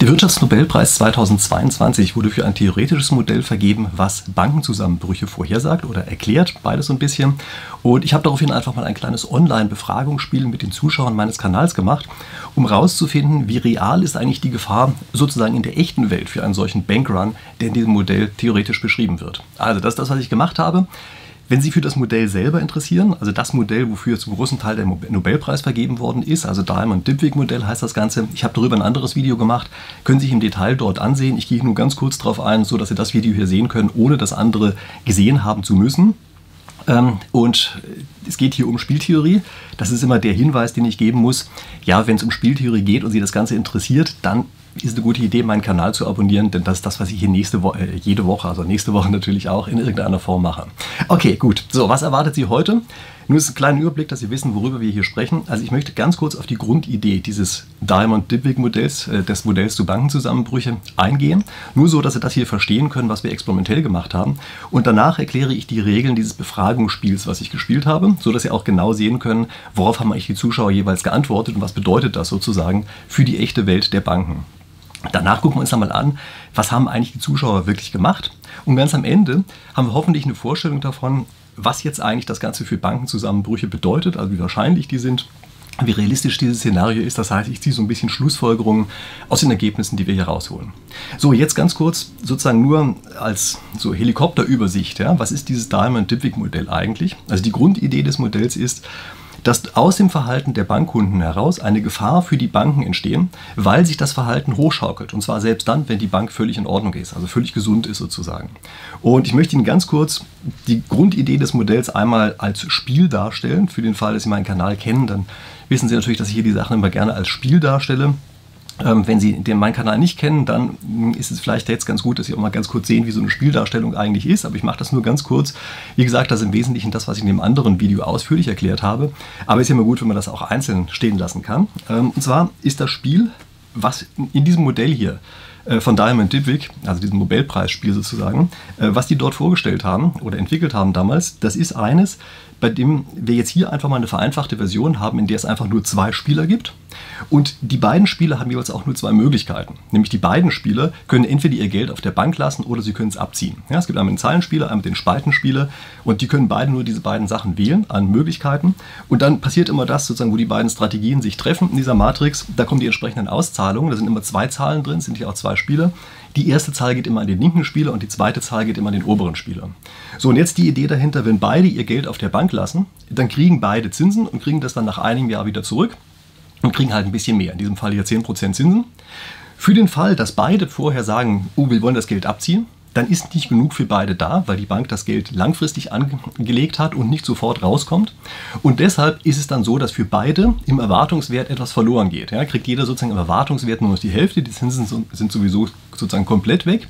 Der Wirtschaftsnobelpreis 2022 wurde für ein theoretisches Modell vergeben, was Bankenzusammenbrüche vorhersagt oder erklärt, beides so ein bisschen. Und ich habe daraufhin einfach mal ein kleines Online-Befragungsspiel mit den Zuschauern meines Kanals gemacht, um herauszufinden, wie real ist eigentlich die Gefahr sozusagen in der echten Welt für einen solchen Bankrun, der in diesem Modell theoretisch beschrieben wird. Also das ist das, was ich gemacht habe. Wenn Sie für das Modell selber interessieren, also das Modell, wofür zum großen Teil der Nobelpreis vergeben worden ist, also Diamond-Dipwig-Modell heißt das Ganze, ich habe darüber ein anderes Video gemacht, können Sie sich im Detail dort ansehen. Ich gehe nur ganz kurz darauf ein, so dass Sie das Video hier sehen können, ohne das andere gesehen haben zu müssen. Ähm, und es geht hier um Spieltheorie. Das ist immer der Hinweis, den ich geben muss. Ja, wenn es um Spieltheorie geht und Sie das Ganze interessiert, dann ist eine gute Idee, meinen Kanal zu abonnieren, denn das ist das, was ich hier nächste Woche, äh, jede Woche, also nächste Woche natürlich auch in irgendeiner Form mache. Okay, gut. So, was erwartet Sie heute? Nur ist ein kleiner Überblick, dass Sie wissen, worüber wir hier sprechen. Also ich möchte ganz kurz auf die Grundidee dieses Diamond-Dipwig-Modells, äh, des Modells zu Bankenzusammenbrüche eingehen. Nur so, dass Sie das hier verstehen können, was wir experimentell gemacht haben. Und danach erkläre ich die Regeln dieses Befragungsspiels, was ich gespielt habe, so dass Sie auch genau sehen können, worauf haben eigentlich die Zuschauer jeweils geantwortet und was bedeutet das sozusagen für die echte Welt der Banken. Danach gucken wir uns einmal an, was haben eigentlich die Zuschauer wirklich gemacht. Und ganz am Ende haben wir hoffentlich eine Vorstellung davon, was jetzt eigentlich das Ganze für Bankenzusammenbrüche bedeutet, also wie wahrscheinlich die sind, wie realistisch dieses Szenario ist. Das heißt, ich ziehe so ein bisschen Schlussfolgerungen aus den Ergebnissen, die wir hier rausholen. So, jetzt ganz kurz sozusagen nur als so Helikopterübersicht. Ja? Was ist dieses Diamond-Dipwig-Modell eigentlich? Also die Grundidee des Modells ist, dass aus dem Verhalten der Bankkunden heraus eine Gefahr für die Banken entstehen, weil sich das Verhalten hochschaukelt. Und zwar selbst dann, wenn die Bank völlig in Ordnung ist, also völlig gesund ist sozusagen. Und ich möchte Ihnen ganz kurz die Grundidee des Modells einmal als Spiel darstellen. Für den Fall, dass Sie meinen Kanal kennen, dann wissen Sie natürlich, dass ich hier die Sachen immer gerne als Spiel darstelle. Ähm, wenn Sie den, meinen Kanal nicht kennen, dann ist es vielleicht jetzt ganz gut, dass Sie auch mal ganz kurz sehen, wie so eine Spieldarstellung eigentlich ist. Aber ich mache das nur ganz kurz. Wie gesagt, das ist im Wesentlichen das, was ich in dem anderen Video ausführlich erklärt habe. Aber es ist ja immer gut, wenn man das auch einzeln stehen lassen kann. Ähm, und zwar ist das Spiel, was in diesem Modell hier äh, von Diamond Dipwig, also diesem Nobelpreisspiel sozusagen, äh, was die dort vorgestellt haben oder entwickelt haben damals, das ist eines, bei dem wir jetzt hier einfach mal eine vereinfachte Version haben, in der es einfach nur zwei Spieler gibt. Und die beiden Spieler haben jeweils auch nur zwei Möglichkeiten. Nämlich die beiden Spieler können entweder ihr Geld auf der Bank lassen oder sie können es abziehen. Ja, es gibt einmal den Zahlenspieler, einmal den Spaltenspieler und die können beide nur diese beiden Sachen wählen an Möglichkeiten. Und dann passiert immer das, sozusagen, wo die beiden Strategien sich treffen in dieser Matrix. Da kommen die entsprechenden Auszahlungen. Da sind immer zwei Zahlen drin, sind ja auch zwei Spieler. Die erste Zahl geht immer an den linken Spieler und die zweite Zahl geht immer an den oberen Spieler. So, und jetzt die Idee dahinter, wenn beide ihr Geld auf der Bank lassen, dann kriegen beide Zinsen und kriegen das dann nach einem Jahr wieder zurück und kriegen halt ein bisschen mehr. In diesem Fall hier 10% Zinsen. Für den Fall, dass beide vorher sagen, oh, wir wollen das Geld abziehen, dann ist nicht genug für beide da, weil die Bank das Geld langfristig angelegt hat und nicht sofort rauskommt. Und deshalb ist es dann so, dass für beide im Erwartungswert etwas verloren geht. Ja, kriegt jeder sozusagen im Erwartungswert nur noch die Hälfte, die Zinsen sind sowieso sozusagen komplett weg.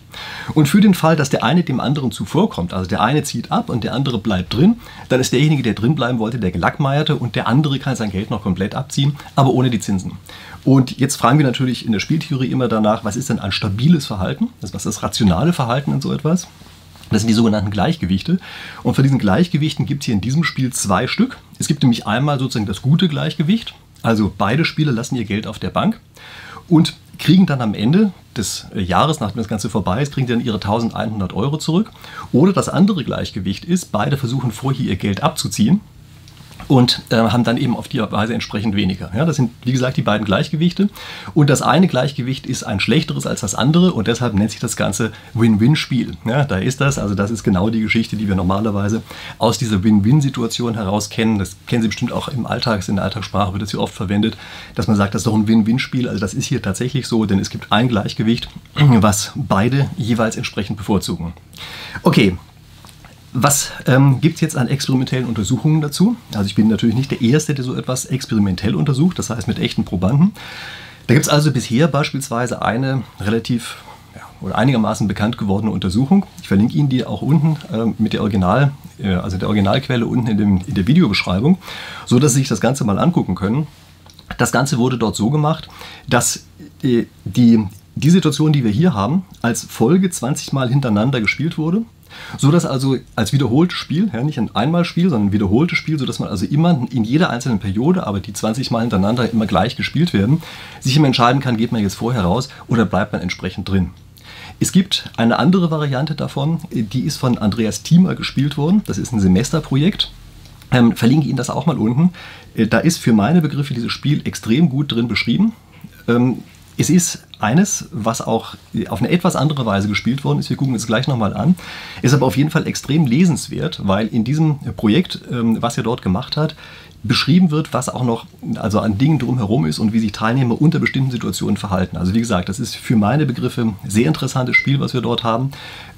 Und für den Fall, dass der eine dem anderen zuvorkommt, also der eine zieht ab und der andere bleibt drin, dann ist derjenige, der drin bleiben wollte, der gelackmeierte und der andere kann sein Geld noch komplett abziehen, aber ohne die Zinsen. Und jetzt fragen wir natürlich in der Spieltheorie immer danach, was ist denn ein stabiles Verhalten? Also was ist das rationale Verhalten in so etwas? Das sind die sogenannten Gleichgewichte. Und von diesen Gleichgewichten gibt es hier in diesem Spiel zwei Stück. Es gibt nämlich einmal sozusagen das gute Gleichgewicht. Also beide Spieler lassen ihr Geld auf der Bank und kriegen dann am Ende des Jahres, nachdem das Ganze vorbei ist, kriegen dann ihre 1100 Euro zurück. Oder das andere Gleichgewicht ist, beide versuchen vorher ihr Geld abzuziehen und äh, haben dann eben auf die Weise entsprechend weniger. Ja, das sind, wie gesagt, die beiden Gleichgewichte. Und das eine Gleichgewicht ist ein schlechteres als das andere und deshalb nennt sich das Ganze Win-Win-Spiel. Ja, da ist das, also das ist genau die Geschichte, die wir normalerweise aus dieser Win-Win-Situation heraus kennen. Das kennen Sie bestimmt auch im Alltag, in der Alltagssprache wird das hier oft verwendet, dass man sagt, das ist doch ein Win-Win-Spiel. Also das ist hier tatsächlich so, denn es gibt ein Gleichgewicht, was beide jeweils entsprechend bevorzugen. Okay, was ähm, gibt es jetzt an experimentellen Untersuchungen dazu? Also ich bin natürlich nicht der Erste, der so etwas experimentell untersucht, das heißt mit echten Probanden. Da gibt es also bisher beispielsweise eine relativ ja, oder einigermaßen bekannt gewordene Untersuchung. Ich verlinke Ihnen die auch unten äh, mit der Original, äh, also der Originalquelle unten in, dem, in der Videobeschreibung, so dass Sie sich das Ganze mal angucken können. Das Ganze wurde dort so gemacht, dass äh, die, die Situation, die wir hier haben, als Folge 20 Mal hintereinander gespielt wurde So dass also als wiederholtes Spiel, ja, nicht ein Einmalspiel, sondern ein wiederholtes Spiel, sodass man also immer in jeder einzelnen Periode, aber die 20 Mal hintereinander immer gleich gespielt werden, sich immer entscheiden kann, geht man jetzt vorher raus oder bleibt man entsprechend drin. Es gibt eine andere Variante davon, die ist von Andreas Thiemer gespielt worden. Das ist ein Semesterprojekt. Ähm, verlinke Ihnen das auch mal unten. Äh, da ist für meine Begriffe dieses Spiel extrem gut drin beschrieben. Ähm, es ist eines, was auch auf eine etwas andere Weise gespielt worden ist. Wir gucken es gleich nochmal an. Ist aber auf jeden Fall extrem lesenswert, weil in diesem Projekt, ähm, was er dort gemacht hat, beschrieben wird, was auch noch also an Dingen drumherum ist und wie sich Teilnehmer unter bestimmten Situationen verhalten. Also wie gesagt, das ist für meine Begriffe ein sehr interessantes Spiel, was wir dort haben.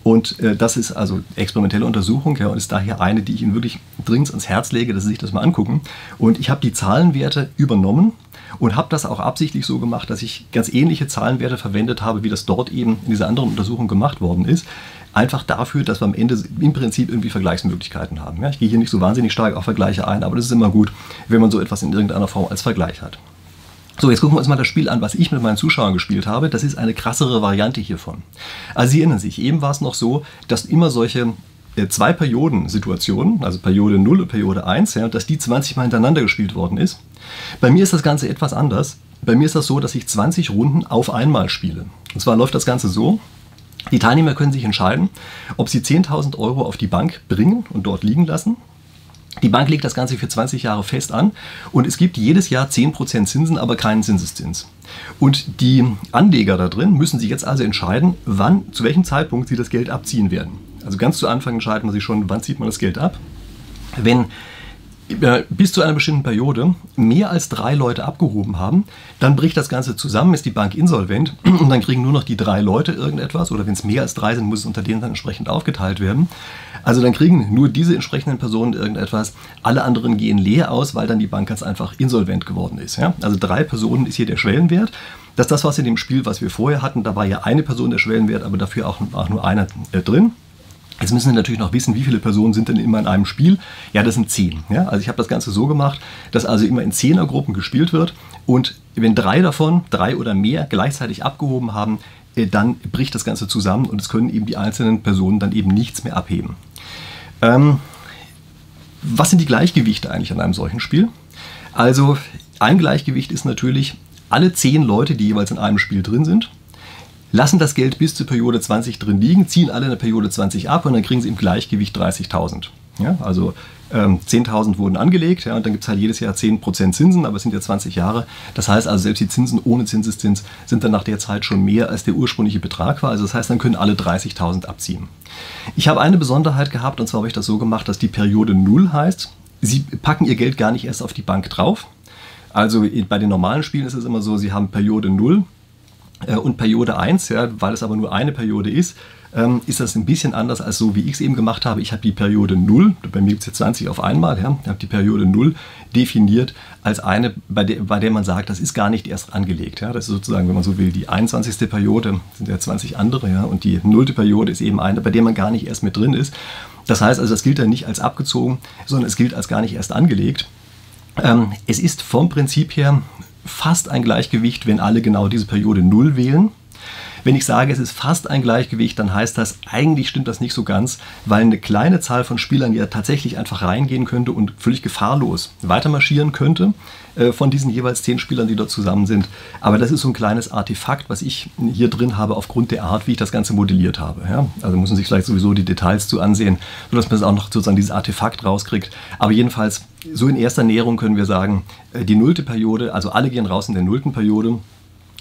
Und äh, das ist also experimentelle Untersuchung ja, und ist daher eine, die ich Ihnen wirklich dringend ans Herz lege, dass Sie sich das mal angucken. Und ich habe die Zahlenwerte übernommen und habe das auch absichtlich so gemacht, dass ich ganz ähnliche Zahlenwerte verwendet habe, wie das dort eben in dieser anderen Untersuchung gemacht worden ist. Einfach dafür, dass wir am Ende im Prinzip irgendwie Vergleichsmöglichkeiten haben. Ja, ich gehe hier nicht so wahnsinnig stark auf Vergleiche ein, aber das ist immer gut, wenn man so etwas in irgendeiner Form als Vergleich hat. So, jetzt gucken wir uns mal das Spiel an, was ich mit meinen Zuschauern gespielt habe. Das ist eine krassere Variante hiervon. Also Sie erinnern sich, eben war es noch so, dass immer solche äh, zwei Perioden-Situationen, also Periode 0 und Periode 1, ja, dass die 20 Mal hintereinander gespielt worden ist. Bei mir ist das Ganze etwas anders. Bei mir ist das so, dass ich 20 Runden auf einmal spiele. Und zwar läuft das Ganze so, die Teilnehmer können sich entscheiden, ob sie 10.000 Euro auf die Bank bringen und dort liegen lassen. Die Bank legt das Ganze für 20 Jahre fest an und es gibt jedes Jahr 10% Zinsen, aber keinen Zinseszins. Und die Anleger da drin müssen sich jetzt also entscheiden, wann, zu welchem Zeitpunkt sie das Geld abziehen werden. Also ganz zu Anfang entscheidet man sich schon, wann zieht man das Geld ab. Wenn bis zu einer bestimmten Periode mehr als drei Leute abgehoben haben, dann bricht das Ganze zusammen, ist die Bank insolvent und dann kriegen nur noch die drei Leute irgendetwas oder wenn es mehr als drei sind, muss es unter denen dann entsprechend aufgeteilt werden. Also dann kriegen nur diese entsprechenden Personen irgendetwas, alle anderen gehen leer aus, weil dann die Bank ganz einfach insolvent geworden ist. Ja? Also drei Personen ist hier der Schwellenwert. Das ist das, was in dem Spiel, was wir vorher hatten, da war ja eine Person der Schwellenwert, aber dafür auch, auch nur einer äh, drin. Jetzt müssen Sie natürlich noch wissen, wie viele Personen sind denn immer in einem Spiel. Ja, das sind zehn. Ja? Also ich habe das Ganze so gemacht, dass also immer in Zehnergruppen gespielt wird und wenn drei davon, drei oder mehr gleichzeitig abgehoben haben, äh, dann bricht das Ganze zusammen und es können eben die einzelnen Personen dann eben nichts mehr abheben. Ähm, was sind die Gleichgewichte eigentlich an einem solchen Spiel? Also ein Gleichgewicht ist natürlich alle zehn Leute, die jeweils in einem Spiel drin sind, lassen das Geld bis zur Periode 20 drin liegen, ziehen alle in der Periode 20 ab und dann kriegen sie im Gleichgewicht 30.000. Ja, also ähm, 10.000 wurden angelegt ja, und dann gibt es halt jedes Jahr 10% Zinsen, aber es sind ja 20 Jahre. Das heißt also, selbst die Zinsen ohne Zinseszins sind dann nach der Zeit schon mehr, als der ursprüngliche Betrag war. Also das heißt, dann können alle 30.000 abziehen. Ich habe eine Besonderheit gehabt und zwar habe ich das so gemacht, dass die Periode 0 heißt, Sie packen Ihr Geld gar nicht erst auf die Bank drauf. Also bei den normalen Spielen ist es immer so, Sie haben Periode 0 äh, und Periode 1, ja, weil es aber nur eine Periode ist, ähm, ist das ein bisschen anders als so, wie ich es eben gemacht habe. Ich habe die Periode 0, bei mir gibt es jetzt 20 auf einmal, ja, ich habe die Periode 0 definiert als eine, bei der, bei der man sagt, das ist gar nicht erst angelegt. Ja. Das ist sozusagen, wenn man so will, die 21. Periode, sind ja 20 andere, ja, und die 0. Periode ist eben eine, bei der man gar nicht erst mit drin ist. Das heißt also, das gilt dann nicht als abgezogen, sondern es gilt als gar nicht erst angelegt. Ähm, es ist vom Prinzip her fast ein Gleichgewicht, wenn alle genau diese Periode 0 wählen. Wenn ich sage, es ist fast ein Gleichgewicht, dann heißt das, eigentlich stimmt das nicht so ganz, weil eine kleine Zahl von Spielern ja tatsächlich einfach reingehen könnte und völlig gefahrlos weitermarschieren könnte äh, von diesen jeweils zehn Spielern, die dort zusammen sind. Aber das ist so ein kleines Artefakt, was ich hier drin habe aufgrund der Art, wie ich das Ganze modelliert habe. Ja? Also muss man sich vielleicht sowieso die Details zu ansehen, sodass man es auch noch sozusagen dieses Artefakt rauskriegt. Aber jedenfalls, so in erster Näherung können wir sagen, äh, die nullte Periode, also alle gehen raus in der nullten Periode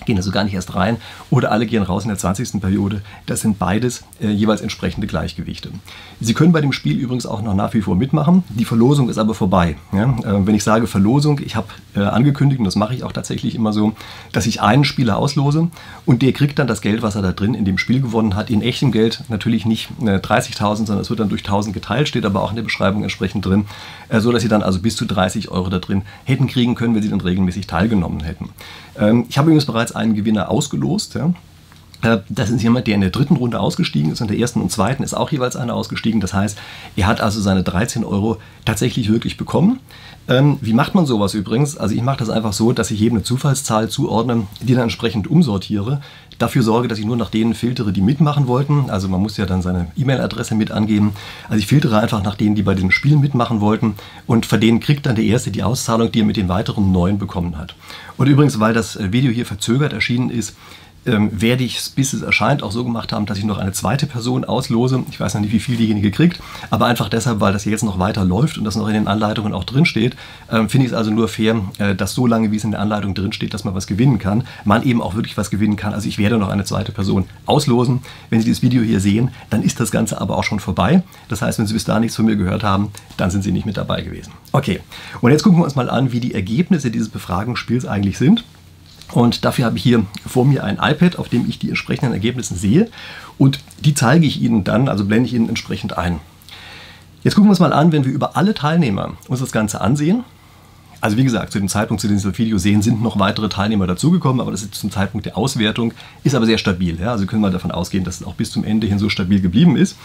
gehen also gar nicht erst rein oder alle gehen raus in der 20. Periode. Das sind beides äh, jeweils entsprechende Gleichgewichte. Sie können bei dem Spiel übrigens auch noch nach wie vor mitmachen. Die Verlosung ist aber vorbei. Ja? Äh, wenn ich sage Verlosung, ich habe äh, angekündigt, und das mache ich auch tatsächlich immer so, dass ich einen Spieler auslose und der kriegt dann das Geld, was er da drin in dem Spiel gewonnen hat, in echtem Geld natürlich nicht 30.000, sondern es wird dann durch 1000 geteilt, steht aber auch in der Beschreibung entsprechend drin, äh, so dass sie dann also bis zu 30 Euro da drin hätten kriegen können, wenn sie dann regelmäßig teilgenommen hätten. Ähm, ich habe übrigens bereits einen Gewinner ausgelost. Äh, das ist jemand, der in der dritten Runde ausgestiegen ist und der ersten und zweiten ist auch jeweils einer ausgestiegen. Das heißt, er hat also seine 13 Euro tatsächlich wirklich bekommen. Ähm, wie macht man sowas übrigens? Also ich mache das einfach so, dass ich jedem eine Zufallszahl zuordne, die dann entsprechend umsortiere. Dafür sorge, dass ich nur nach denen filtere, die mitmachen wollten. Also man muss ja dann seine E-Mail-Adresse mit angeben. Also ich filtere einfach nach denen, die bei diesem Spiel mitmachen wollten und von denen kriegt dann der Erste die Auszahlung, die er mit den weiteren neun bekommen hat. Und übrigens, weil das Video hier verzögert erschienen ist, ähm, werde ich es, bis es erscheint, auch so gemacht haben, dass ich noch eine zweite Person auslose. Ich weiß noch nicht, wie viel diejenige kriegt, aber einfach deshalb, weil das jetzt noch weiter läuft und das noch in den Anleitungen auch drinsteht, ähm, finde ich es also nur fair, äh, dass so lange, wie es in der Anleitung drinsteht, dass man was gewinnen kann, man eben auch wirklich was gewinnen kann. Also ich werde noch eine zweite Person auslosen. Wenn Sie dieses Video hier sehen, dann ist das Ganze aber auch schon vorbei. Das heißt, wenn Sie bis da nichts von mir gehört haben, dann sind Sie nicht mit dabei gewesen. Okay, und jetzt gucken wir uns mal an, wie die Ergebnisse dieses Befragungsspiels eigentlich sind. Und dafür habe ich hier vor mir ein iPad, auf dem ich die entsprechenden Ergebnisse sehe. Und die zeige ich Ihnen dann, also blende ich Ihnen entsprechend ein. Jetzt gucken wir uns mal an, wenn wir über alle Teilnehmer uns das Ganze ansehen. Also wie gesagt, zu dem Zeitpunkt, zu dem Sie das Video sehen, sind noch weitere Teilnehmer dazugekommen, aber das ist zum Zeitpunkt der Auswertung, ist aber sehr stabil. Ja? Also können wir davon ausgehen, dass es auch bis zum Ende hin so stabil geblieben ist.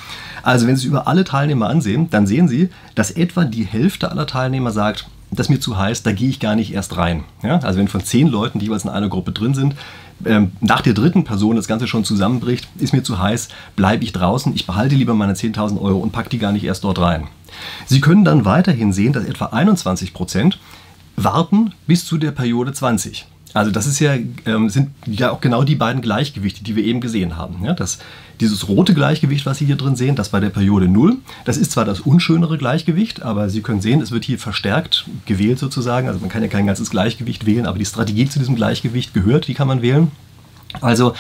Also wenn Sie sich über alle Teilnehmer ansehen, dann sehen Sie, dass etwa die Hälfte aller Teilnehmer sagt, das mir zu heiß, da gehe ich gar nicht erst rein. Ja? Also wenn von zehn Leuten, die jeweils in einer Gruppe drin sind, ähm, nach der dritten Person das Ganze schon zusammenbricht, ist mir zu heiß, bleibe ich draußen, ich behalte lieber meine 10.000 Euro und packe die gar nicht erst dort rein. Sie können dann weiterhin sehen, dass etwa 21 Prozent warten bis zu der Periode 20. Also das ist ja, ähm, sind ja auch genau die beiden Gleichgewichte, die wir eben gesehen haben. Ja, das, dieses rote Gleichgewicht, was Sie hier drin sehen, das bei der Periode 0, das ist zwar das unschönere Gleichgewicht, aber Sie können sehen, es wird hier verstärkt gewählt sozusagen. Also man kann ja kein ganzes Gleichgewicht wählen, aber die Strategie zu diesem Gleichgewicht gehört, die kann man wählen. Also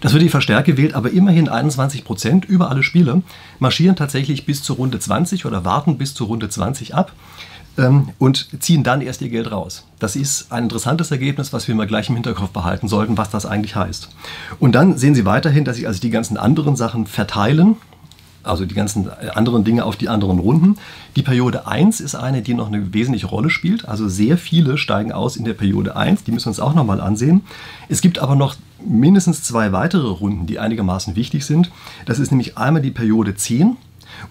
das wird hier verstärkt gewählt, aber immerhin 21 Prozent über alle Spiele marschieren tatsächlich bis zur Runde 20 oder warten bis zur Runde 20 ab und ziehen dann erst ihr Geld raus. Das ist ein interessantes Ergebnis, was wir mal gleich im Hinterkopf behalten sollten, was das eigentlich heißt. Und dann sehen Sie weiterhin, dass sich also die ganzen anderen Sachen verteilen also die ganzen anderen Dinge auf die anderen Runden. Die Periode 1 ist eine, die noch eine wesentliche Rolle spielt. Also sehr viele steigen aus in der Periode 1. Die müssen wir uns auch nochmal ansehen. Es gibt aber noch mindestens zwei weitere Runden, die einigermaßen wichtig sind. Das ist nämlich einmal die Periode 10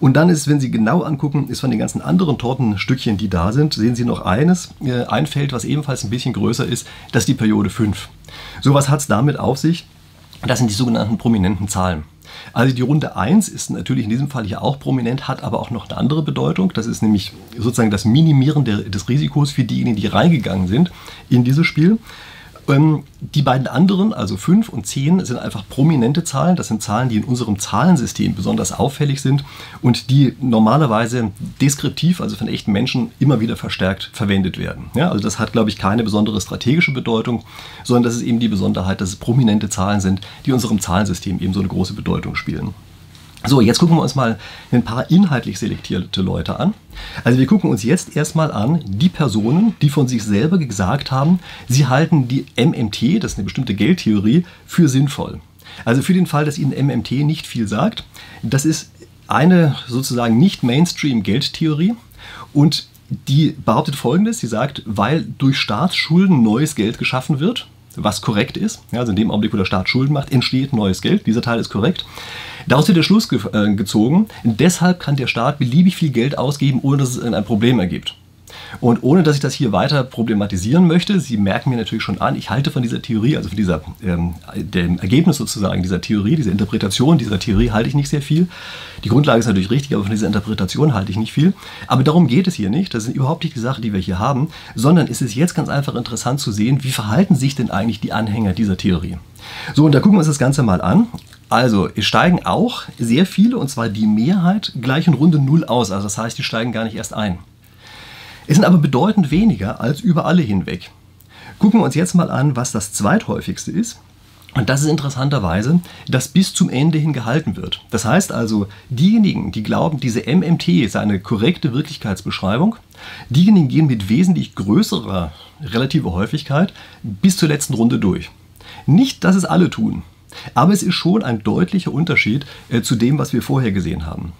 und dann ist, wenn Sie genau angucken, ist von den ganzen anderen Tortenstückchen, die da sind, sehen Sie noch eines, äh, ein Feld, was ebenfalls ein bisschen größer ist, das ist die Periode 5. So was hat es damit auf sich? Das sind die sogenannten prominenten Zahlen. Also die Runde 1 ist natürlich in diesem Fall hier auch prominent, hat aber auch noch eine andere Bedeutung. Das ist nämlich sozusagen das Minimieren der, des Risikos für diejenigen, die reingegangen sind in dieses Spiel. Ähm, die beiden anderen, also 5 und 10, sind einfach prominente Zahlen. Das sind Zahlen, die in unserem Zahlensystem besonders auffällig sind und die normalerweise deskriptiv, also von echten Menschen, immer wieder verstärkt verwendet werden. Ja, also das hat, glaube ich, keine besondere strategische Bedeutung, sondern das ist eben die Besonderheit, dass es prominente Zahlen sind, die in unserem Zahlensystem eben so eine große Bedeutung spielen. So, jetzt gucken wir uns mal ein paar inhaltlich selektierte Leute an. Also wir gucken uns jetzt erstmal an die Personen, die von sich selber gesagt haben, sie halten die MMT, das ist eine bestimmte Geldtheorie, für sinnvoll. Also für den Fall, dass Ihnen MMT nicht viel sagt, das ist eine sozusagen nicht Mainstream-Geldtheorie und die behauptet folgendes, sie sagt, weil durch Staatsschulden neues Geld geschaffen wird, was korrekt ist, also in dem Augenblick, wo der Staat Schulden macht, entsteht neues Geld, dieser Teil ist korrekt. Daraus wird der Schluss ge äh, gezogen, deshalb kann der Staat beliebig viel Geld ausgeben, ohne dass es ein Problem ergibt. Und ohne dass ich das hier weiter problematisieren möchte, Sie merken mir natürlich schon an, ich halte von dieser Theorie, also von dieser, ähm, dem Ergebnis sozusagen dieser Theorie, dieser Interpretation dieser Theorie halte ich nicht sehr viel. Die Grundlage ist natürlich richtig, aber von dieser Interpretation halte ich nicht viel. Aber darum geht es hier nicht. Das ist überhaupt nicht die Sache, die wir hier haben, sondern es ist jetzt ganz einfach interessant zu sehen, wie verhalten sich denn eigentlich die Anhänger dieser Theorie. So, und da gucken wir uns das Ganze mal an. Also, es steigen auch sehr viele, und zwar die Mehrheit, gleich in Runde 0 aus. Also das heißt, die steigen gar nicht erst ein. Es sind aber bedeutend weniger als über alle hinweg. Gucken wir uns jetzt mal an, was das zweithäufigste ist. Und das ist interessanterweise, dass bis zum Ende hin gehalten wird. Das heißt also, diejenigen, die glauben, diese MMT sei eine korrekte Wirklichkeitsbeschreibung, diejenigen gehen mit wesentlich größerer relativer Häufigkeit bis zur letzten Runde durch. Nicht, dass es alle tun. Aber es ist schon ein deutlicher Unterschied äh, zu dem, was wir vorher gesehen haben.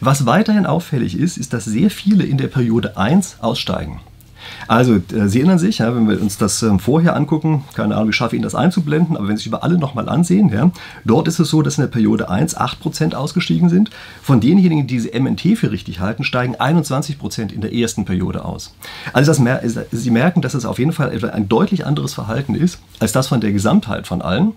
Was weiterhin auffällig ist, ist, dass sehr viele in der Periode 1 aussteigen. Also, äh, Sie erinnern sich, ja, wenn wir uns das ähm, vorher angucken, keine Ahnung, ich schaffe Ihnen das einzublenden, aber wenn Sie sich über alle nochmal ansehen, ja, dort ist es so, dass in der Periode 1 8% ausgestiegen sind. Von denjenigen, die diese MNT für richtig halten, steigen 21% in der ersten Periode aus. Also das, Sie merken, dass es auf jeden Fall ein deutlich anderes Verhalten ist, als das von der Gesamtheit von allen.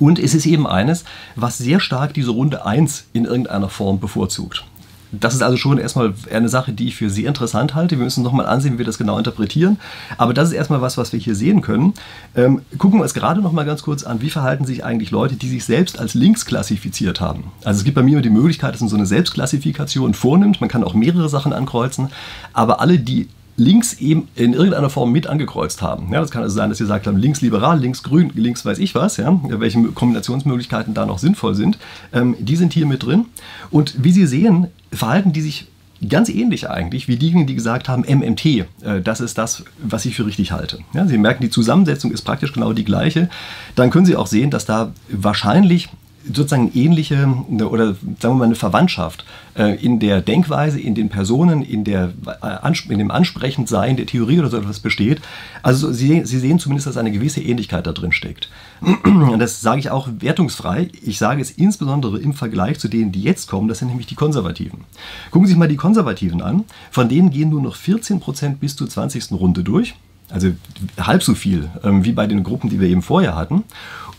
Und es ist eben eines, was sehr stark diese Runde 1 in irgendeiner Form bevorzugt. Das ist also schon erstmal eine Sache, die ich für sehr interessant halte. Wir müssen nochmal ansehen, wie wir das genau interpretieren. Aber das ist erstmal was, was wir hier sehen können. Ähm, gucken wir uns gerade nochmal ganz kurz an, wie verhalten sich eigentlich Leute, die sich selbst als links klassifiziert haben. Also es gibt bei mir die Möglichkeit, dass man so eine Selbstklassifikation vornimmt. Man kann auch mehrere Sachen ankreuzen. Aber alle, die links eben in irgendeiner Form mit angekreuzt haben. Ja, das kann also sein, dass sie gesagt haben, links liberal, links grün, links weiß ich was, ja, welche Kombinationsmöglichkeiten da noch sinnvoll sind. Ähm, die sind hier mit drin. Und wie Sie sehen, verhalten die sich ganz ähnlich eigentlich wie diejenigen, die gesagt haben, MMT, äh, das ist das, was ich für richtig halte. Ja, Sie merken, die Zusammensetzung ist praktisch genau die gleiche. Dann können Sie auch sehen, dass da wahrscheinlich sozusagen ähnliche oder sagen wir mal eine Verwandtschaft äh, in der Denkweise, in den Personen, in, der, äh, in dem Ansprechendsein der Theorie oder so etwas besteht. Also Sie, Sie sehen zumindest, dass eine gewisse Ähnlichkeit da drin steckt. Und das sage ich auch wertungsfrei. Ich sage es insbesondere im Vergleich zu denen, die jetzt kommen, das sind nämlich die Konservativen. Gucken Sie sich mal die Konservativen an. Von denen gehen nur noch 14 Prozent bis zur 20. Runde durch. Also halb so viel ähm, wie bei den Gruppen, die wir eben vorher hatten.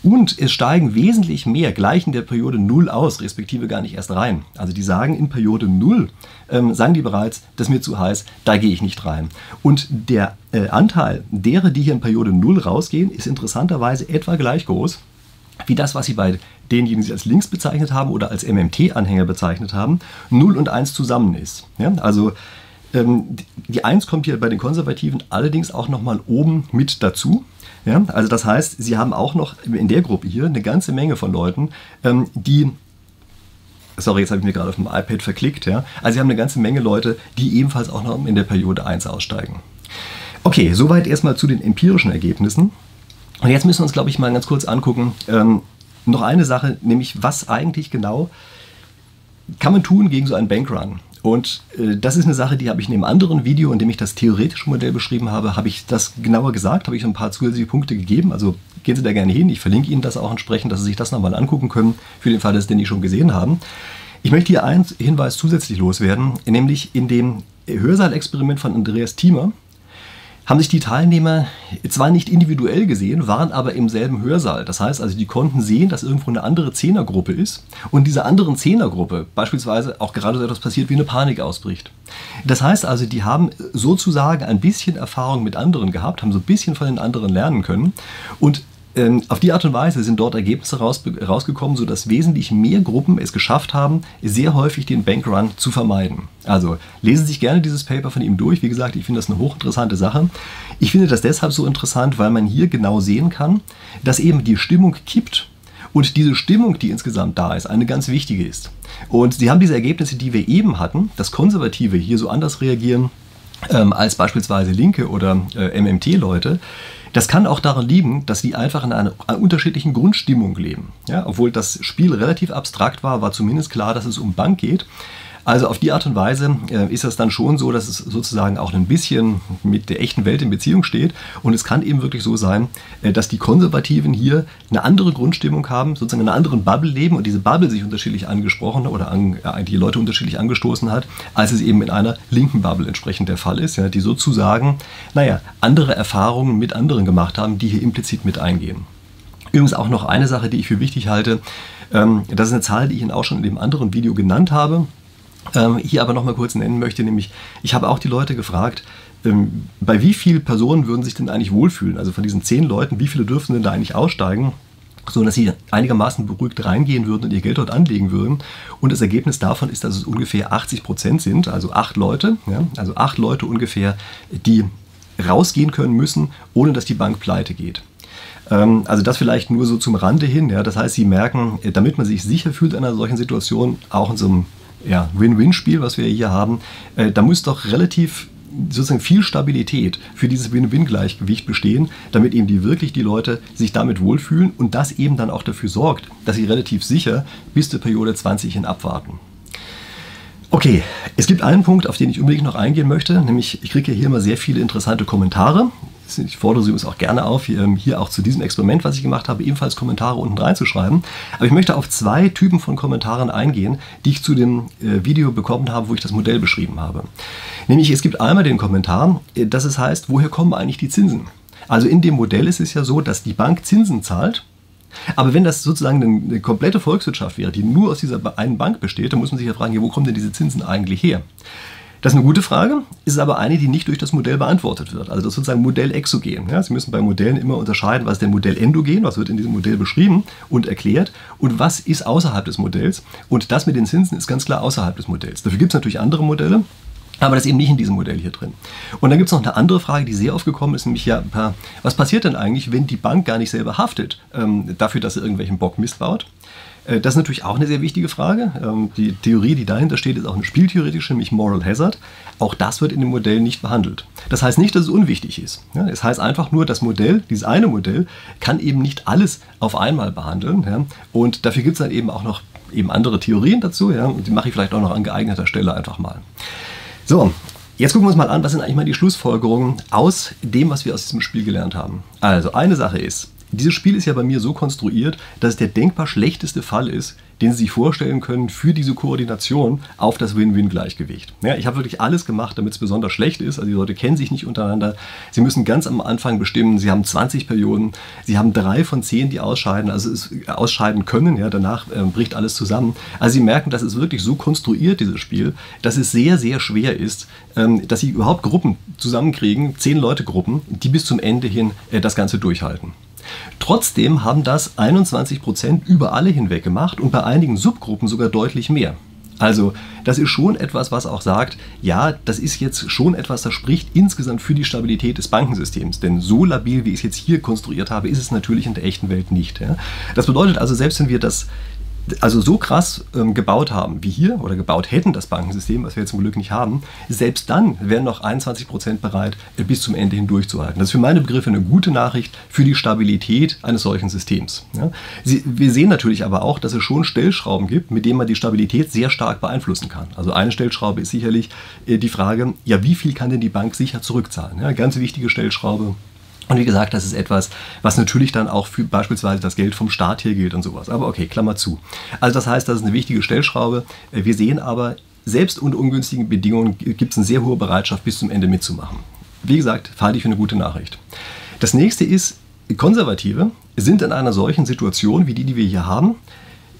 Und es steigen wesentlich mehr gleich in der Periode 0 aus, respektive gar nicht erst rein. Also die sagen in Periode 0, ähm, sagen die bereits, das ist mir zu heiß, da gehe ich nicht rein. Und der äh, Anteil derer, die hier in Periode 0 rausgehen, ist interessanterweise etwa gleich groß wie das, was sie bei denjenigen, die sie als links bezeichnet haben oder als MMT-Anhänger bezeichnet haben, 0 und 1 zusammen ist. Ja? Also ähm, die 1 kommt hier bei den Konservativen allerdings auch nochmal oben mit dazu. Ja, also das heißt, Sie haben auch noch in der Gruppe hier eine ganze Menge von Leuten, ähm, die Sorry, jetzt habe ich mir gerade auf dem iPad verklickt. Ja? Also Sie haben eine ganze Menge Leute, die ebenfalls auch noch in der Periode 1 aussteigen. Okay, soweit erstmal zu den empirischen Ergebnissen. Und jetzt müssen wir uns, glaube ich, mal ganz kurz angucken, ähm, noch eine Sache, nämlich was eigentlich genau kann man tun gegen so einen Bankrun? Und äh, das ist eine Sache, die habe ich in einem anderen Video, in dem ich das theoretische Modell beschrieben habe, habe ich das genauer gesagt, habe ich ein paar zusätzliche Punkte gegeben. Also gehen Sie da gerne hin. Ich verlinke Ihnen das auch entsprechend, dass Sie sich das nochmal angucken können, für den Fall, dass Sie den nicht schon gesehen haben. Ich möchte hier einen Hinweis zusätzlich loswerden, nämlich in dem Hörsaal-Experiment von Andreas Thiemer haben sich die Teilnehmer zwar nicht individuell gesehen, waren aber im selben Hörsaal. Das heißt also, die konnten sehen, dass irgendwo eine andere Zehnergruppe ist und dieser anderen Zehnergruppe beispielsweise auch gerade so etwas passiert wie eine Panik ausbricht. Das heißt also, die haben sozusagen ein bisschen Erfahrung mit anderen gehabt, haben so ein bisschen von den anderen lernen können und auf die Art und Weise sind dort Ergebnisse raus, rausgekommen, sodass wesentlich mehr Gruppen es geschafft haben, sehr häufig den Bankrun zu vermeiden. Also lesen Sie sich gerne dieses Paper von ihm durch. Wie gesagt, ich finde das eine hochinteressante Sache. Ich finde das deshalb so interessant, weil man hier genau sehen kann, dass eben die Stimmung kippt und diese Stimmung, die insgesamt da ist, eine ganz wichtige ist. Und Sie haben diese Ergebnisse, die wir eben hatten, dass Konservative hier so anders reagieren ähm, als beispielsweise Linke oder äh, MMT-Leute, das kann auch daran liegen, dass die einfach in einer, unterschiedlichen Grundstimmung leben. Ja, obwohl das Spiel relativ abstrakt war, war zumindest klar, dass es um Bank geht. Also auf die Art und Weise äh, ist das dann schon so, dass es sozusagen auch ein bisschen mit der echten Welt in Beziehung steht. Und es kann eben wirklich so sein, äh, dass die Konservativen hier eine andere Grundstimmung haben, sozusagen in einer anderen Bubble leben und diese Bubble sich unterschiedlich angesprochen oder an, äh, die Leute unterschiedlich angestoßen hat, als es eben in einer linken Bubble entsprechend der Fall ist, ja, die sozusagen, naja, andere Erfahrungen mit anderen gemacht haben, die hier implizit mit eingehen. Übrigens auch noch eine Sache, die ich für wichtig halte. Ähm, das ist eine Zahl, die ich Ihnen auch schon in dem anderen Video genannt habe ähm, hier aber noch mal kurz nennen möchte, nämlich ich habe auch die Leute gefragt, ähm, bei wie vielen Personen würden sich denn eigentlich wohlfühlen? Also von diesen zehn Leuten, wie viele dürfen denn da eigentlich aussteigen? so dass sie einigermaßen beruhigt reingehen würden und ihr Geld dort anlegen würden. Und das Ergebnis davon ist, dass es ungefähr 80 Prozent sind, also acht Leute, ja, also acht Leute ungefähr, die rausgehen können müssen, ohne dass die Bank pleite geht. Ähm, also das vielleicht nur so zum Rande hin. Ja. Das heißt, Sie merken, damit man sich sicher fühlt in einer solchen Situation, auch in so einem ja, Win-Win-Spiel, was wir hier haben, äh, da muss doch relativ sozusagen viel Stabilität für dieses Win-Win-Gleichgewicht bestehen, damit eben die wirklich die Leute sich damit wohlfühlen und das eben dann auch dafür sorgt, dass sie relativ sicher bis zur Periode 20 hin abwarten. Okay, es gibt einen Punkt, auf den ich unbedingt noch eingehen möchte, nämlich ich kriege hier immer sehr viele interessante Kommentare ich fordere Sie übrigens auch gerne auf, hier, hier, auch zu diesem Experiment, was ich gemacht habe, ebenfalls Kommentare unten reinzuschreiben. Aber ich möchte auf zwei Typen von Kommentaren eingehen, die ich zu dem äh, Video bekommen habe, wo ich das Modell beschrieben habe. Nämlich es gibt einmal den Kommentar, äh, dass es heißt, woher kommen eigentlich die Zinsen? Also in dem Modell ist es ja so, dass die Bank Zinsen zahlt Aber wenn das sozusagen eine komplette Volkswirtschaft wäre, die nur aus dieser einen Bank besteht, dann muss man sich ja fragen, wo kommen denn diese Zinsen eigentlich her? Das ist eine gute Frage, ist aber eine, die nicht durch das Modell beantwortet wird. Also das ist sozusagen Modell exogen. Ja, Sie müssen bei Modellen immer unterscheiden, was ist denn Modell endogen, was wird in diesem Modell beschrieben und erklärt und was ist außerhalb des Modells. Und das mit den Zinsen ist ganz klar außerhalb des Modells. Dafür gibt es natürlich andere Modelle. Aber das ist eben nicht in diesem Modell hier drin. Und dann gibt es noch eine andere Frage, die sehr oft gekommen ist, nämlich ja, was passiert denn eigentlich, wenn die Bank gar nicht selber haftet ähm, dafür, dass sie irgendwelchen Bock Mist baut? Äh, das ist natürlich auch eine sehr wichtige Frage. Ähm, die Theorie, die dahinter steht, ist auch eine spieltheoretische, nämlich Moral Hazard. Auch das wird in dem Modell nicht behandelt. Das heißt nicht, dass es unwichtig ist. Es heißt einfach nur, das Modell, dieses eine Modell, kann eben nicht alles auf einmal behandeln. Und dafür gibt es dann eben auch noch eben andere Theorien dazu. Und die mache ich vielleicht auch noch an geeigneter Stelle einfach mal. So, Jetzt gucken wir uns mal an, was sind eigentlich mal die Schlussfolgerungen aus dem, was wir aus diesem Spiel gelernt haben. Also eine Sache ist, dieses Spiel ist ja bei mir so konstruiert, dass es der denkbar schlechteste Fall ist, den Sie sich vorstellen können für diese Koordination auf das Win-Win-Gleichgewicht. Ja, ich habe wirklich alles gemacht, damit es besonders schlecht ist. Also die Leute kennen sich nicht untereinander. Sie müssen ganz am Anfang bestimmen, Sie haben 20 Perioden, Sie haben drei von zehn, die ausscheiden, also es, ausscheiden können. Ja, danach äh, bricht alles zusammen. Also Sie merken, das ist wirklich so konstruiert, dieses Spiel, dass es sehr, sehr schwer ist, ähm, dass Sie überhaupt Gruppen zusammenkriegen, zehn Leute Gruppen, die bis zum Ende hin äh, das Ganze durchhalten. Trotzdem haben das 21 Prozent über alle hinweg gemacht und bei einigen Subgruppen sogar deutlich mehr. Also das ist schon etwas, was auch sagt, ja, das ist jetzt schon etwas, das spricht insgesamt für die Stabilität des Bankensystems. Denn so labil, wie ich es jetzt hier konstruiert habe, ist es natürlich in der echten Welt nicht. Ja. Das bedeutet also, selbst wenn wir das also so krass ähm, gebaut haben wie hier oder gebaut hätten das Bankensystem, was wir jetzt zum Glück nicht haben, selbst dann wären noch 21 Prozent bereit, äh, bis zum Ende hin durchzuhalten. Das ist für meine Begriffe eine gute Nachricht für die Stabilität eines solchen Systems. Ja? Sie, wir sehen natürlich aber auch, dass es schon Stellschrauben gibt, mit denen man die Stabilität sehr stark beeinflussen kann. Also eine Stellschraube ist sicherlich äh, die Frage, ja, wie viel kann denn die Bank sicher zurückzahlen? Ja, ganz wichtige Stellschraube. Und wie gesagt, das ist etwas, was natürlich dann auch für beispielsweise das Geld vom Staat hier gilt und sowas. Aber okay, Klammer zu. Also das heißt, das ist eine wichtige Stellschraube. Wir sehen aber, selbst unter ungünstigen Bedingungen gibt es eine sehr hohe Bereitschaft, bis zum Ende mitzumachen. Wie gesagt, halte ich für eine gute Nachricht. Das nächste ist, Konservative sind in einer solchen Situation wie die, die wir hier haben,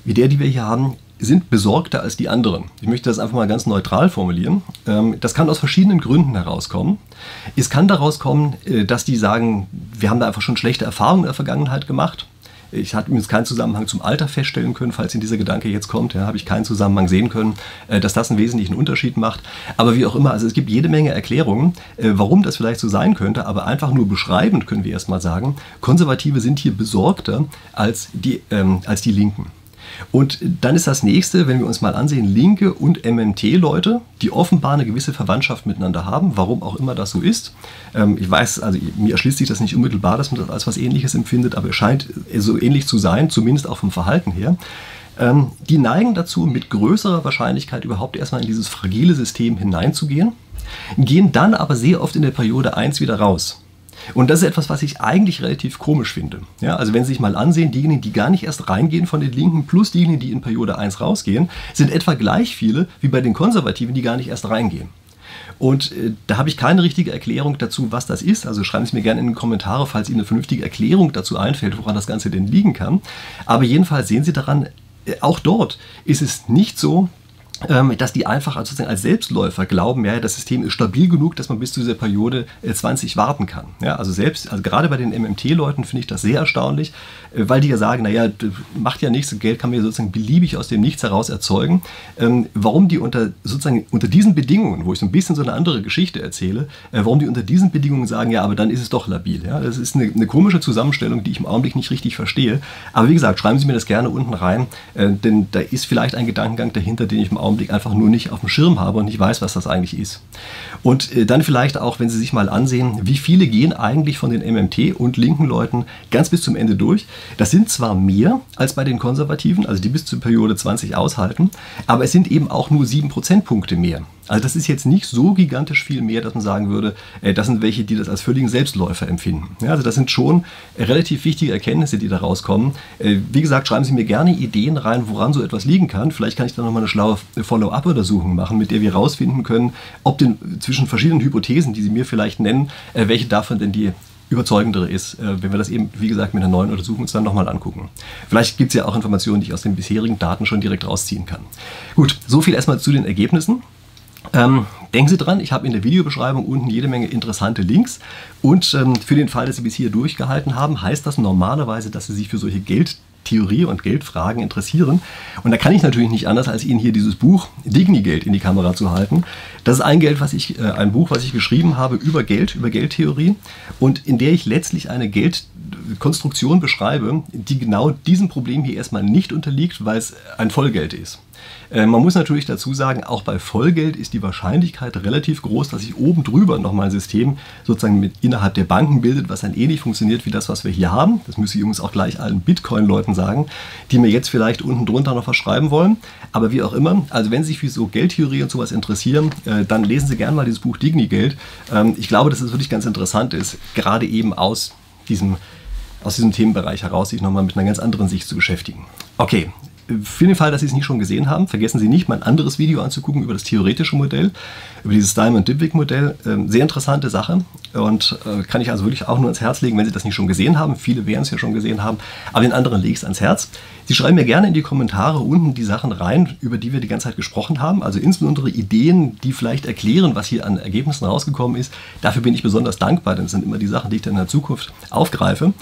wie der, die wir hier haben, sind besorgter als die anderen. Ich möchte das einfach mal ganz neutral formulieren. Ähm, das kann aus verschiedenen Gründen herauskommen. Es kann daraus kommen, äh, dass die sagen, wir haben da einfach schon schlechte Erfahrungen in der Vergangenheit gemacht. Ich hatte übrigens keinen Zusammenhang zum Alter feststellen können, falls Ihnen dieser Gedanke jetzt kommt. Ja, habe ich keinen Zusammenhang sehen können, äh, dass das einen wesentlichen Unterschied macht. Aber wie auch immer, also es gibt jede Menge Erklärungen, äh, warum das vielleicht so sein könnte. Aber einfach nur beschreibend können wir erstmal sagen, Konservative sind hier besorgter als die, ähm, als die Linken. Und dann ist das nächste, wenn wir uns mal ansehen, linke und MMT-Leute, die offenbar eine gewisse Verwandtschaft miteinander haben, warum auch immer das so ist. Ähm, ich weiß, also mir erschließt sich das nicht unmittelbar, dass man das als was Ähnliches empfindet, aber es scheint so ähnlich zu sein, zumindest auch vom Verhalten her. Ähm, die neigen dazu, mit größerer Wahrscheinlichkeit überhaupt erstmal in dieses fragile System hineinzugehen, gehen dann aber sehr oft in der Periode 1 wieder raus. Und das ist etwas, was ich eigentlich relativ komisch finde. Ja, also wenn Sie sich mal ansehen, diejenigen, die gar nicht erst reingehen von den Linken, plus diejenigen, die in Periode 1 rausgehen, sind etwa gleich viele wie bei den Konservativen, die gar nicht erst reingehen. Und äh, da habe ich keine richtige Erklärung dazu, was das ist. Also schreiben Sie mir gerne in die Kommentare, falls Ihnen eine vernünftige Erklärung dazu einfällt, woran das Ganze denn liegen kann. Aber jedenfalls sehen Sie daran, äh, auch dort ist es nicht so, dass die einfach als, sozusagen als Selbstläufer glauben, ja, das System ist stabil genug, dass man bis zu dieser Periode 20 äh, warten kann. Ja, also selbst, also gerade bei den MMT-Leuten finde ich das sehr erstaunlich, äh, weil die ja sagen, naja, macht ja nichts, Geld kann man ja sozusagen beliebig aus dem Nichts heraus erzeugen. Ähm, warum die unter sozusagen unter diesen Bedingungen, wo ich so ein bisschen so eine andere Geschichte erzähle, äh, warum die unter diesen Bedingungen sagen, ja, aber dann ist es doch labil. Ja, das ist eine, eine komische Zusammenstellung, die ich im Augenblick nicht richtig verstehe. Aber wie gesagt, schreiben Sie mir das gerne unten rein, denn da ist vielleicht ein Gedankengang dahinter, den ich im Augenblick Augenblick einfach nur nicht auf dem Schirm habe und nicht weiß, was das eigentlich ist. Und äh, dann vielleicht auch, wenn Sie sich mal ansehen, wie viele gehen eigentlich von den MMT und linken Leuten ganz bis zum Ende durch. Das sind zwar mehr als bei den Konservativen, also die bis zur Periode 20 aushalten, aber es sind eben auch nur 7 Prozentpunkte mehr. Also das ist jetzt nicht so gigantisch viel mehr, dass man sagen würde, äh, das sind welche, die das als völligen Selbstläufer empfinden. Also das sind schon relativ wichtige Erkenntnisse, die da rauskommen. Äh, wie gesagt, schreiben Sie mir gerne Ideen rein, woran so etwas liegen kann. Vielleicht kann ich da nochmal eine schlaue Follow-up-Untersuchung machen, mit der wir herausfinden können, ob denn zwischen verschiedenen Hypothesen, die Sie mir vielleicht nennen, äh, welche davon denn die überzeugendere ist, wenn wir das eben, wie gesagt, mit einer neuen Untersuchung uns dann nochmal angucken. Vielleicht gibt es ja auch Informationen, die ich aus den bisherigen Daten schon direkt rausziehen kann. Gut, so viel erstmal zu den Ergebnissen. Ähm, denken Sie dran, ich habe in der Videobeschreibung unten jede Menge interessante Links und ähm, für den Fall, dass Sie bis hier durchgehalten haben, heißt das normalerweise, dass Sie sich für solche Geld Theorie und Geldfragen interessieren. Und da kann ich natürlich nicht anders, als Ihnen hier dieses Buch Digni-Geld in die Kamera zu halten. Das ist ein, Geld, was ich, äh, ein Buch, was ich geschrieben habe über Geld, über Geldtheorie und in der ich letztlich eine Geldkonstruktion beschreibe, die genau diesem Problem hier erstmal nicht unterliegt, weil es ein Vollgeld ist. Äh, man muss natürlich dazu sagen, auch bei Vollgeld ist die Wahrscheinlichkeit relativ groß, dass sich oben drüber nochmal ein System sozusagen mit innerhalb der Banken bildet, was dann ähnlich funktioniert wie das, was wir hier haben. Das müsste ich übrigens auch gleich allen Bitcoin-Leuten sagen, die mir jetzt vielleicht unten drunter noch verschreiben wollen. Aber wie auch immer, also wenn Sie sich für so Geldtheorie und sowas interessieren, äh, dann lesen Sie gerne mal dieses Buch Digni Geld. Ähm, ich glaube, dass es wirklich ganz interessant ist, gerade eben aus diesem aus diesem Themenbereich heraus sich nochmal mit einer ganz anderen Sicht zu beschäftigen. Okay, für den Fall, dass Sie es nicht schon gesehen haben, vergessen Sie nicht, mein anderes Video anzugucken über das theoretische Modell, über dieses Diamond-Dybvig-Modell. Ähm, sehr interessante Sache und äh, kann ich also wirklich auch nur ans Herz legen, wenn Sie das nicht schon gesehen haben. Viele werden es ja schon gesehen haben, aber den anderen lege ich es ans Herz. Sie schreiben mir gerne in die Kommentare unten die Sachen rein, über die wir die ganze Zeit gesprochen haben. Also insbesondere Ideen, die vielleicht erklären, was hier an Ergebnissen rausgekommen ist. Dafür bin ich besonders dankbar, denn es sind immer die Sachen, die ich dann in der Zukunft aufgreife.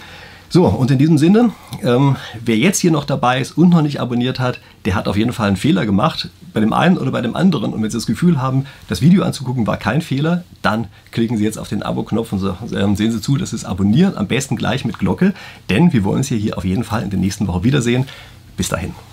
So, und in diesem Sinne, ähm, wer jetzt hier noch dabei ist und noch nicht abonniert hat, der hat auf jeden Fall einen Fehler gemacht, bei dem einen oder bei dem anderen. Und wenn Sie das Gefühl haben, das Video anzugucken war kein Fehler, dann klicken Sie jetzt auf den Abo-Knopf und so, ähm, sehen Sie zu, dass es abonnieren, am besten gleich mit Glocke, denn wir wollen uns hier auf jeden Fall in der nächsten Woche wiedersehen. Bis dahin.